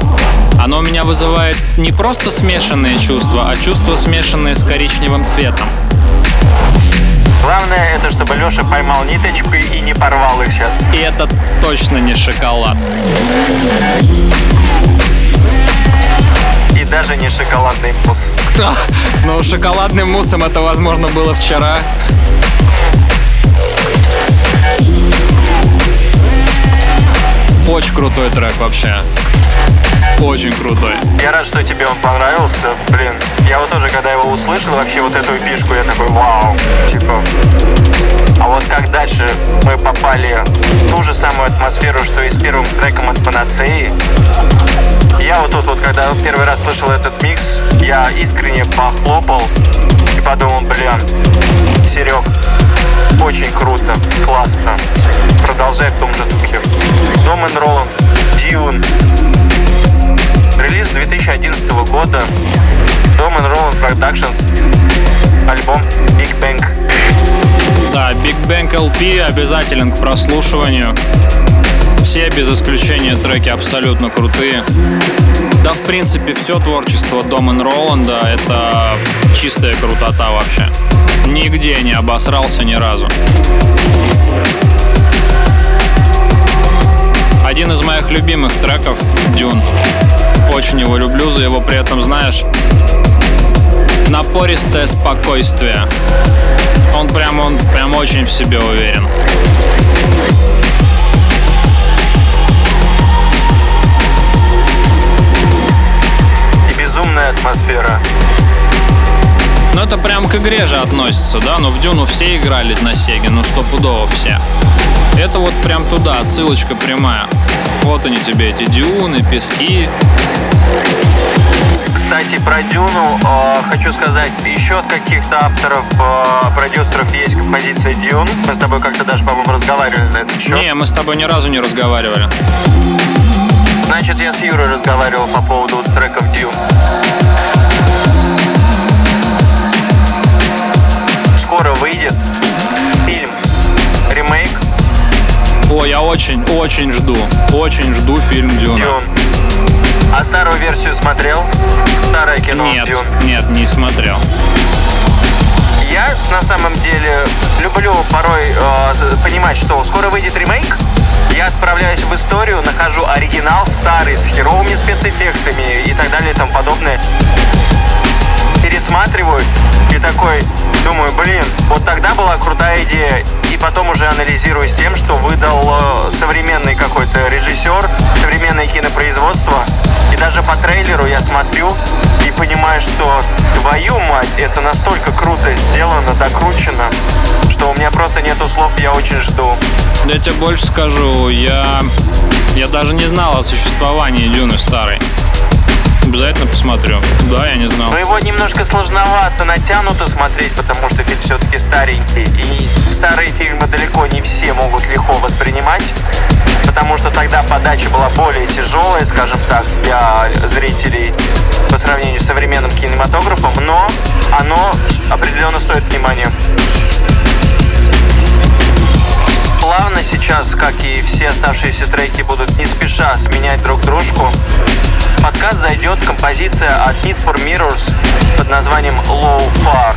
Оно у меня вызывает не просто смешанные чувства, а чувства, смешанные с коричневым цветом. Главное это, чтобы Леша поймал ниточку и не порвал их сейчас. И это точно не шоколад. И даже не шоколадный вкус. Но шоколадным муссом это возможно было вчера. Очень крутой трек вообще. Очень крутой. Я рад, что тебе он понравился. Блин, я вот тоже, когда его услышал, вообще вот эту фишку, я такой, вау, типа. А вот как дальше мы попали в ту же самую атмосферу, что и с первым треком от Панацеи, я вот тут вот, когда первый раз слышал этот микс, я искренне похлопал и подумал, блин, Серег, очень круто, классно. Продолжай в том же духе. Дом Роланд, Дьюн, Релиз 2011 года. Dom Roland Productions. Альбом Big Bang. Да, Big Bang LP обязателен к прослушиванию. Все без исключения треки абсолютно крутые. Да, в принципе, все творчество Доман Роланда — это чистая крутота вообще. Нигде не обосрался ни разу. Один из моих любимых треков — Дюн. Очень его люблю за его при этом, знаешь, напористое спокойствие. Он прям, он прям очень в себе уверен. И безумная атмосфера. Ну это прям к игре же относится, да? Ну в Дюну все играли на Сеге, ну стопудово все. Это вот прям туда, отсылочка прямая. Вот они тебе эти дюны, пески. Кстати, про Дюну э, хочу сказать, еще от каких-то авторов, э, продюсеров есть композиция Дюн. Мы с тобой как-то даже, по-моему, разговаривали на этот счет. Не, мы с тобой ни разу не разговаривали. Значит, я с Юрой разговаривал по поводу треков Dune. Скоро выйдет фильм, ремейк О, я очень, очень жду. Очень жду фильм Дюна. Дюн. А старую версию смотрел? Старое кино Нет, Дюн. нет, не смотрел. Я на самом деле люблю порой э, понимать, что скоро выйдет ремейк. Я отправляюсь в историю, нахожу оригинал старый с херовыми спецэффектами и так далее и тому подобное. Пересматриваю и такой думаю, блин, вот тогда была крутая идея. И потом уже анализирую с тем, что выдал э, современный какой-то режиссер, современное кинопроизводство. И даже по трейлеру я смотрю и понимаю, что твою мать, это настолько круто сделано, докручено, что у меня просто нету слов, я очень жду. Я тебе больше скажу, я, я даже не знал о существовании Дюны старой. Обязательно посмотрю. Да, я не знал. Но его немножко сложновато, натянуто смотреть, потому что фильм все-таки старенький. И старые фильмы далеко не все могут легко воспринимать, потому что тогда подача была более тяжелая, скажем так, для зрителей по сравнению с современным кинематографом, но оно определенно стоит внимания. Плавно сейчас, как и все оставшиеся треки, будут не спеша сменять друг дружку. Подкаст зайдет композиция от Need for Mirrors под названием Low Far.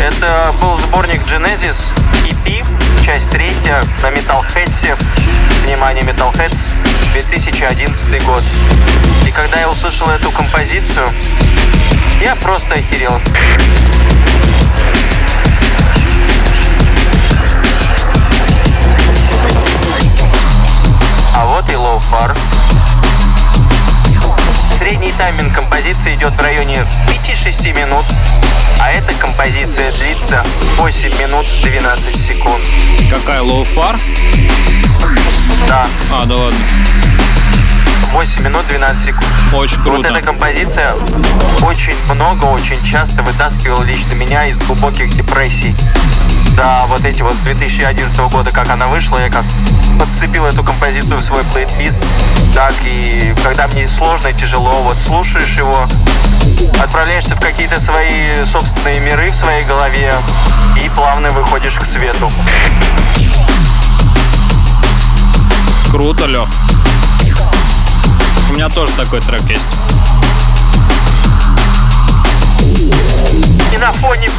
Это был сборник Genesis EP, часть третья на Metalhead. Внимание, Metalhead, 2011 год. И когда я услышал эту композицию, я просто охерел. А вот и Low Far. Средний тайминг композиции идет в районе 5-6 минут, а эта композиция длится 8 минут 12 секунд. Какая Low Far? Да, А, да ладно. 8 минут 12 секунд. Очень Вот круто. эта композиция очень много, очень часто вытаскивала лично меня из глубоких депрессий. Да, вот эти вот с 2011 года, как она вышла, я как подцепил эту композицию в свой плейлист. Так и когда мне сложно, тяжело, вот слушаешь его, отправляешься в какие-то свои собственные миры в своей голове и плавно выходишь к свету. Круто, Лех. У меня тоже такой трек есть. И на фоне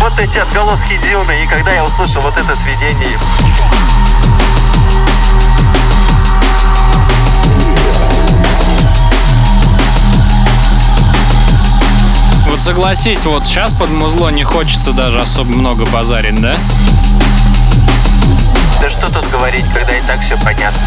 вот эти отголоски Дюны, и когда я услышал вот это сведение, согласись, вот сейчас под музло не хочется даже особо много базарить, да? да что тут говорить, когда и так все понятно.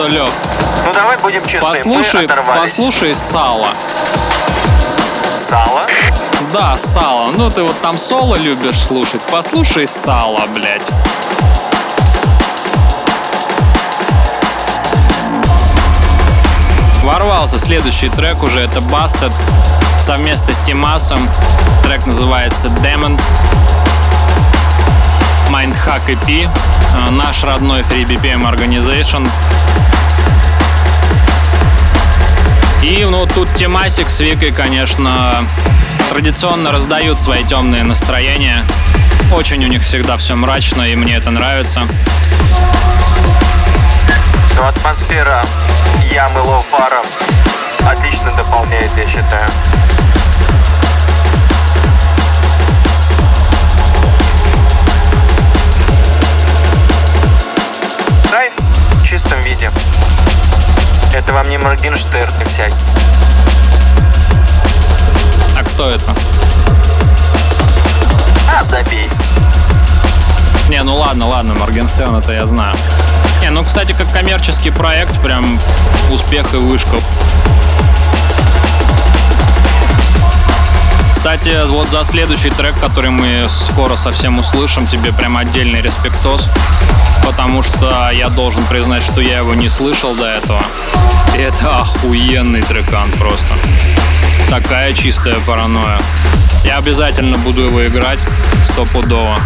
Что, Лех, ну давай будем честны, послушай, послушай сало. Сало? Да, сало. Ну ты вот там соло любишь слушать. Послушай сало, блядь. Ворвался следующий трек уже, это Busted совместно с Тимасом. Трек называется Demon. Mindhack EP, э, наш родной Free BPM Organization. И ну тут Тимасик с Викой, конечно, традиционно раздают свои темные настроения. Очень у них всегда все мрачно, и мне это нравится. Но атмосфера ямы лоу-фара отлично дополняет, я считаю. Это вам не Моргенштерн и всякий. А кто это? А, забей. Не, ну ладно, ладно, Моргенштерн это я знаю. Не, ну, кстати, как коммерческий проект, прям успех и вышка. Кстати, вот за следующий трек, который мы скоро совсем услышим, тебе прям отдельный респектос, потому что я должен признать, что я его не слышал до этого. И это охуенный трекан просто. Такая чистая паранойя. Я обязательно буду его играть стопудово.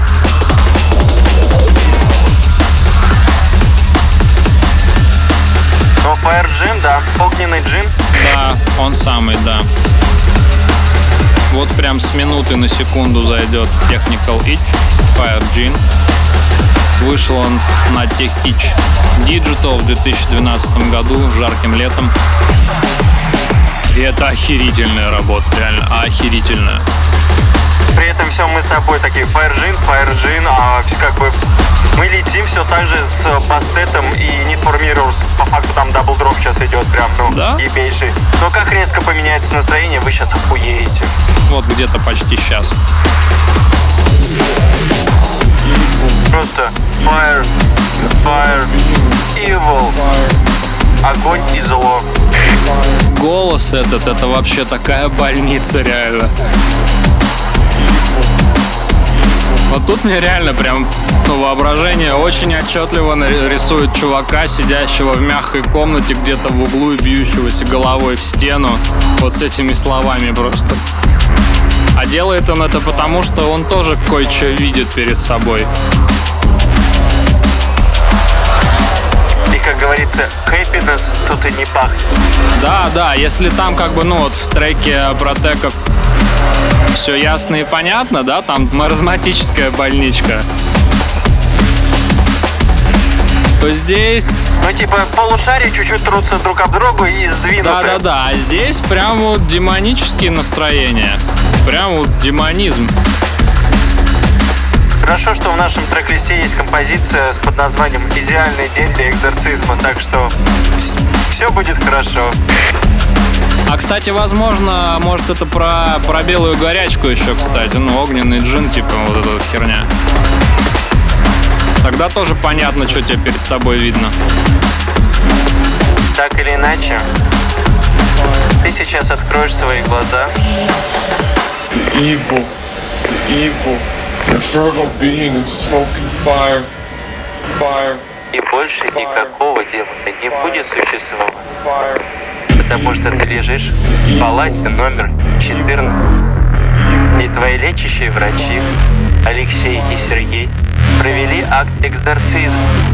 Fire Джим, да. Огненный Джим. Да, он самый, да. Вот прям с минуты на секунду зайдет Technical Itch Fire Gene. Вышел он на Tech Itch Digital в 2012 году, жарким летом. И это охерительная работа, реально охерительная. При этом все мы с тобой такие Fire Джин, Fire Джин, а как бы мы летим все так же с бастетом и Need for Mirrors. По факту там double drop сейчас идет прям, ну, Да? ебейший. Но как резко поменяется настроение, вы сейчас охуеете. Вот где-то почти сейчас. Просто Fire, Fire, Evil, огонь и зло. Голос этот, это вообще такая больница, реально. Вот тут мне реально прям ну, воображение очень отчетливо рисует чувака, сидящего в мягкой комнате где-то в углу и бьющегося головой в стену вот с этими словами просто. А делает он это потому, что он тоже кое-что видит перед собой. И как говорится, happiness тут и не пахнет. Да, да, если там как бы, ну вот в треке Протека все ясно и понятно, да, там маразматическая больничка, то здесь, Ну, типа, полушария чуть-чуть трутся друг об друга и сдвинуты. да-да-да, а здесь прям вот демонические настроения, прям вот демонизм. Хорошо, что в нашем трек-листе есть композиция с под названием «Идеальный день для экзорцизма», так что все будет хорошо. А, кстати, возможно, может это про, про белую горячку еще, кстати, ну, огненный джин, типа вот эта вот херня. Тогда тоже понятно, что тебе перед тобой видно. Так или иначе, ты сейчас откроешь свои глаза, evil, evil, infernal being and smoking fire, fire, и больше никакого дела не будет существовать, потому что ты лежишь в палате номер 14. И твои лечащие врачи, Алексей и Сергей, провели акт экзорцизма.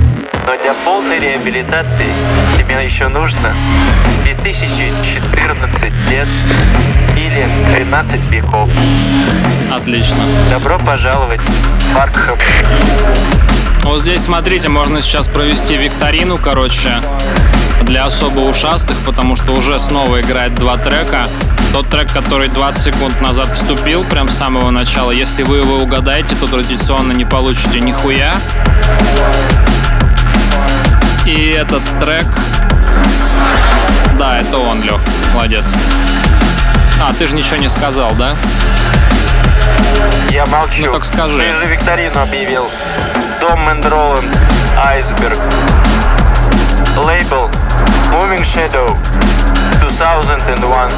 Но для полной реабилитации тебе еще нужно 2014 лет или 13 веков. Отлично. Добро пожаловать в Аркхэм. Вот здесь, смотрите, можно сейчас провести викторину, короче, для особо ушастых, потому что уже снова играет два трека. Тот трек, который 20 секунд назад вступил, прям с самого начала, если вы его угадаете, то традиционно не получите нихуя. И этот трек... Да, это он, Лех. Молодец. А, ты же ничего не сказал, да? Я молчу. Ну, так скажи. Ты же викторину объявил. Дом Роланд, Айсберг. Лейбл Moving Shadow 2001.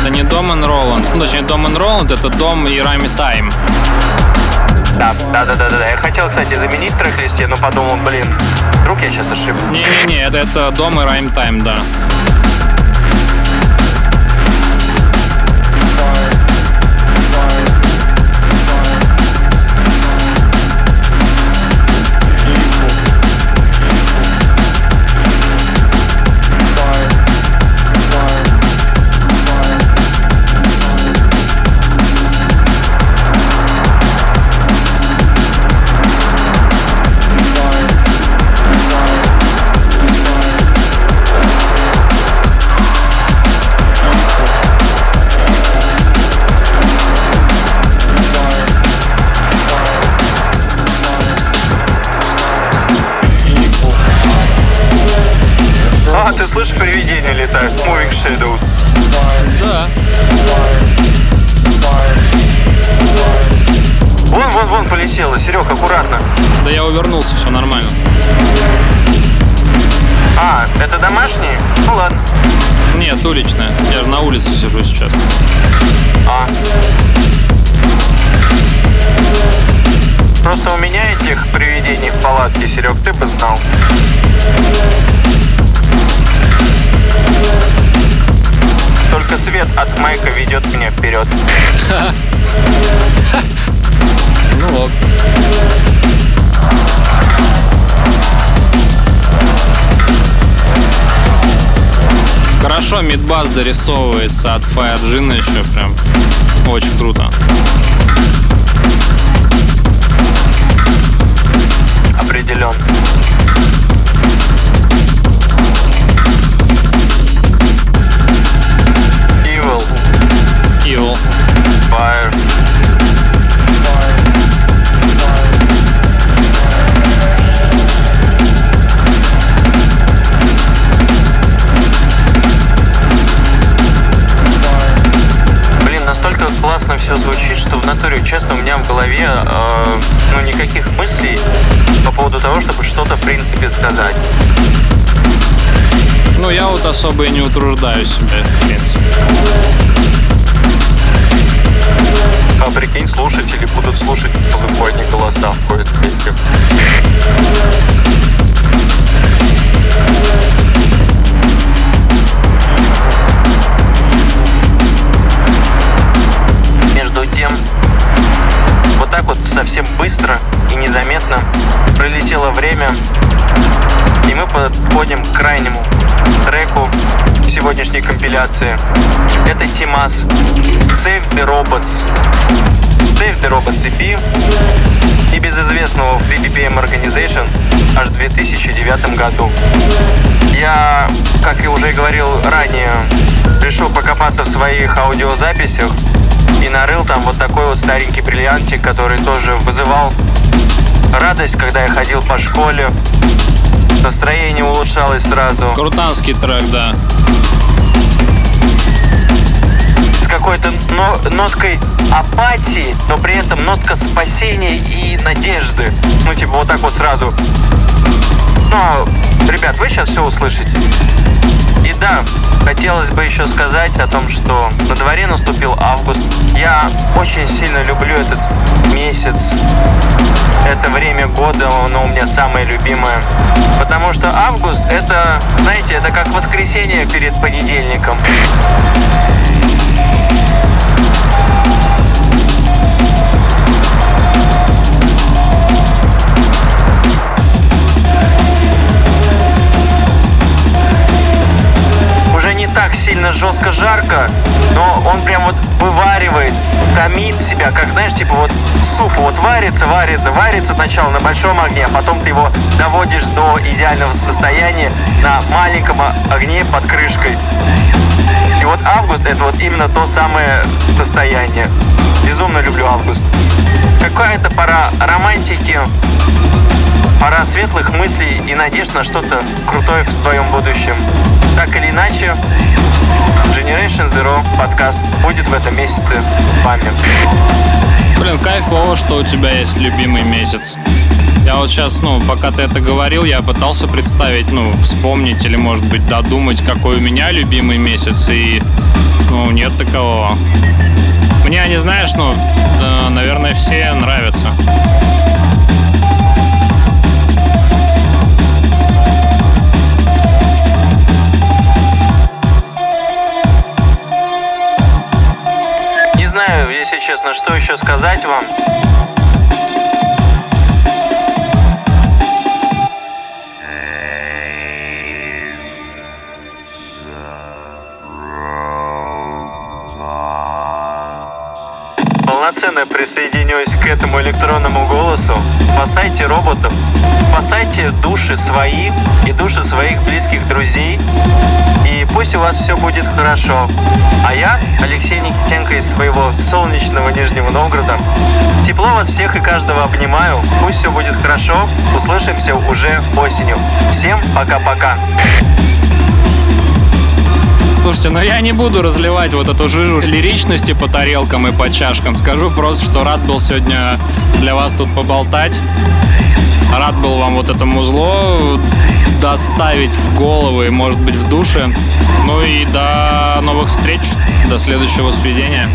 Это не Дом Роланд. Ну, точнее, Дом Роланд, это Дом и Рами Тайм. Да, да, да, да, да. Я хотел, кстати, заменить трек-листе, но подумал, блин, вдруг я сейчас ошибся. Не-не-не, это, это Дом и Райм Тайм, да. Слышишь, привидения летают? Moving Shadows. Да. Вон, вон, вон полетела. Серег, аккуратно. Да я увернулся, все нормально. А, это домашние? Ну ладно. Нет, уличная. Я же на улице сижу сейчас. А. Просто у меня этих привидений в палатке, Серег, ты бы знал. Только свет от майка ведет меня вперед. <laughs> Ну ок. Хорошо, мидбас дорисовывается от Fireджина еще прям. Очень круто. Определен. Особо и не утруждаю себя, в принципе. А прикинь, слушатели будут слушать полыхотни голоса в кои песне. Между тем, вот так вот совсем быстро и незаметно пролетело время, и мы подходим к крайнему треку сегодняшней компиляции. Это Тимас Save the Robots. Save the Robots EP и безызвестного в BPM Organization аж в 2009 году. Я, как и уже говорил ранее, решил покопаться в своих аудиозаписях и нарыл там вот такой вот старенький бриллиантик, который тоже вызывал радость, когда я ходил по школе. Настроение улучшалось сразу. Крутанский трек, да. с какой-то но- ноткой апатии, но при этом нотка спасения и надежды. Ну, типа, вот так вот сразу. Но, ребят, вы сейчас все услышите. И да, хотелось бы еще сказать о том, что на дворе наступил август. Я очень сильно люблю этот месяц. Это время года, оно у меня самое любимое. Потому что август это, знаете, это как воскресенье перед понедельником. Так сильно жестко жарко, но он прям вот вываривает, томит себя, как знаешь, типа вот суп вот варится, варится, варится сначала на большом огне, а потом ты его доводишь до идеального состояния на маленьком огне под крышкой. И вот август это вот именно то самое состояние. Безумно люблю август. Какая-то пора романтики, пора светлых мыслей и надежд на что-то крутое в своем будущем. Так или иначе, Generation Zero подкаст будет в этом месяце с вами. Блин, кайфово, что у тебя есть любимый месяц. Я вот сейчас, ну, пока ты это говорил, я пытался представить, ну, вспомнить или, может быть, додумать, какой у меня любимый месяц, и, ну, нет такового. Мне они, знаешь, ну, э, наверное, все нравятся. Что еще сказать вам. Полноценно присоединюсь к этому электронному голосу. Спасайте роботов, спасайте души свои и души своих близких друзей. И пусть у вас все будет хорошо. А я, Алексей Никитенко из своего солнечного Нижнего Новгорода, тепло вас всех и каждого обнимаю. Пусть все будет хорошо. Услышимся уже осенью. Всем пока-пока. Слушайте, но я не буду разливать вот эту жижу лиричности по тарелкам и по чашкам. Скажу просто, что рад был сегодня для вас тут поболтать. Рад был вам вот это музло доставить в голову и, может быть, в душе. Ну и до новых встреч, до следующего сведения.